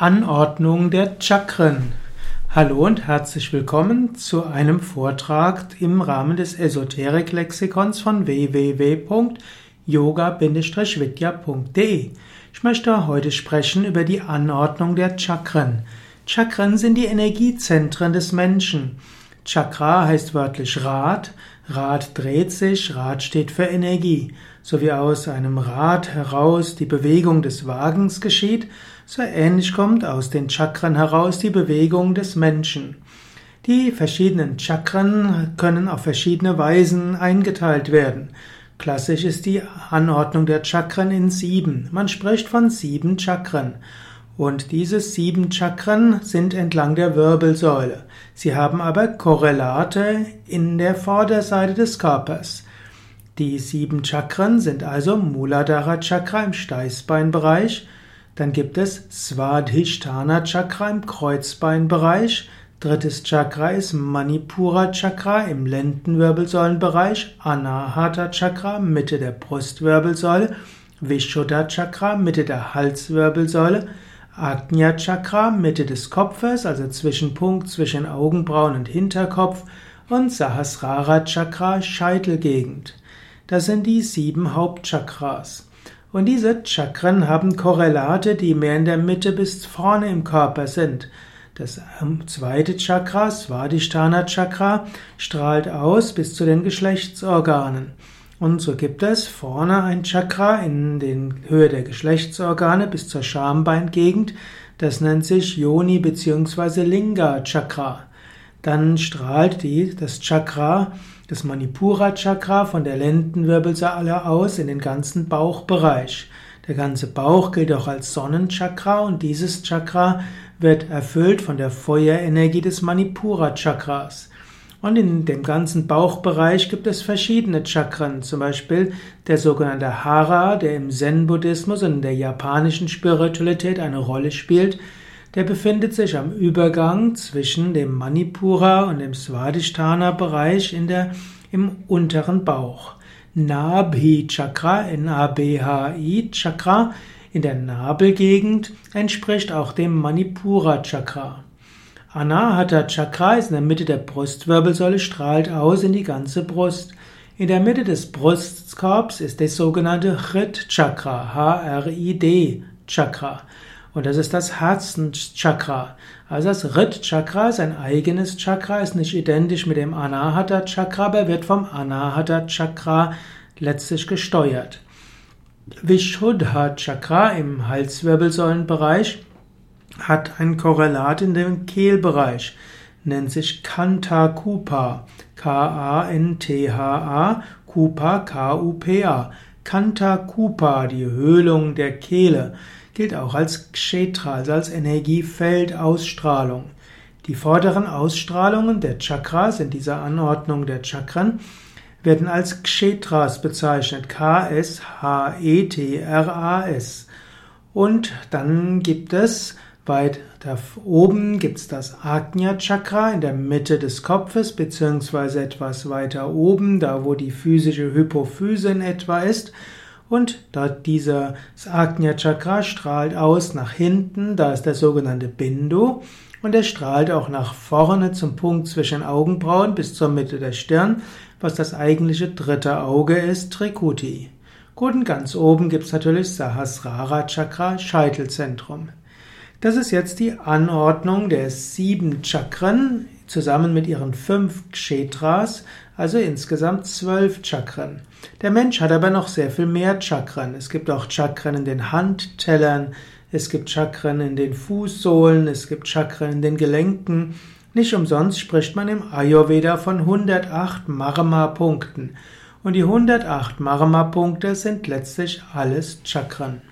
Anordnung der Chakren. Hallo und herzlich willkommen zu einem Vortrag im Rahmen des Esoterik-Lexikons von www.yoga-vidya.de. Ich möchte heute sprechen über die Anordnung der Chakren. Chakren sind die Energiezentren des Menschen. Chakra heißt wörtlich Rad. Rad dreht sich, Rad steht für Energie. So wie aus einem Rad heraus die Bewegung des Wagens geschieht, so ähnlich kommt aus den Chakren heraus die Bewegung des Menschen. Die verschiedenen Chakren können auf verschiedene Weisen eingeteilt werden. Klassisch ist die Anordnung der Chakren in sieben. Man spricht von sieben Chakren. Und diese sieben Chakren sind entlang der Wirbelsäule. Sie haben aber Korrelate in der Vorderseite des Körpers. Die sieben Chakren sind also Muladhara Chakra im Steißbeinbereich, dann gibt es Svadhisthana Chakra im Kreuzbeinbereich, drittes Chakra ist Manipura Chakra im Lendenwirbelsäulenbereich, Anahata Chakra Mitte der Brustwirbelsäule, Vishuddha Chakra Mitte der Halswirbelsäule, Ajna Chakra, Mitte des Kopfes, also Zwischenpunkt zwischen Augenbrauen und Hinterkopf und Sahasrara Chakra, Scheitelgegend. Das sind die sieben Hauptchakras. Und diese Chakren haben Korrelate, die mehr in der Mitte bis vorne im Körper sind. Das ähm, zweite Chakra, Svadhisthana Chakra, strahlt aus bis zu den Geschlechtsorganen. Und so gibt es vorne ein Chakra in den Höhe der Geschlechtsorgane bis zur Schambeingegend. Das nennt sich Yoni bzw. Linga Chakra. Dann strahlt die, das Chakra, das Manipura Chakra von der Lendenwirbelsäule aus in den ganzen Bauchbereich. Der ganze Bauch gilt auch als Sonnenchakra und dieses Chakra wird erfüllt von der Feuerenergie des Manipura Chakras. Und in dem ganzen Bauchbereich gibt es verschiedene Chakren, zum Beispiel der sogenannte Hara, der im Zen-Buddhismus und in der japanischen Spiritualität eine Rolle spielt. Der befindet sich am Übergang zwischen dem Manipura und dem Svadhisthana-Bereich in der, im unteren Bauch. Nabhi Chakra, N-A-B-H-I Chakra, in der Nabelgegend entspricht auch dem Manipura Chakra. Anahata Chakra ist in der Mitte der Brustwirbelsäule, strahlt aus in die ganze Brust. In der Mitte des Brustkorbs ist das sogenannte Hrit Chakra, H-R-I-D Chakra. Und das ist das Herzenschakra. Also das Hrit Chakra ist ein eigenes Chakra, ist nicht identisch mit dem Anahata Chakra, aber wird vom Anahata Chakra letztlich gesteuert. Vishuddha Chakra im Halswirbelsäulenbereich hat ein Korrelat in dem Kehlbereich, nennt sich Kanta Kupa, K-A-N-T-H-A, Kupa, K-U-P-A. Kanta Kupa, die Höhlung der Kehle, gilt auch als Kshetra, also als Energiefeldausstrahlung. Die vorderen Ausstrahlungen der Chakras in dieser Anordnung der Chakren werden als Kshetras bezeichnet, K-S-H-E-T-R-A-S. Und dann gibt es weiter oben gibt es das Ajna Chakra in der Mitte des Kopfes, beziehungsweise etwas weiter oben, da wo die physische Hypophyse in etwa ist. Und dort dieses Ajna Chakra strahlt aus nach hinten, da ist der sogenannte Bindu. Und er strahlt auch nach vorne zum Punkt zwischen Augenbrauen bis zur Mitte der Stirn, was das eigentliche dritte Auge ist, Trikuti. Gut, und ganz oben gibt es natürlich Sahasrara Chakra, Scheitelzentrum. Das ist jetzt die Anordnung der sieben Chakren zusammen mit ihren fünf Kshetras, also insgesamt zwölf Chakren. Der Mensch hat aber noch sehr viel mehr Chakren. Es gibt auch Chakren in den Handtellern, es gibt Chakren in den Fußsohlen, es gibt Chakren in den Gelenken. Nicht umsonst spricht man im Ayurveda von 108 Marma-Punkten. Und die 108 Marma-Punkte sind letztlich alles Chakren.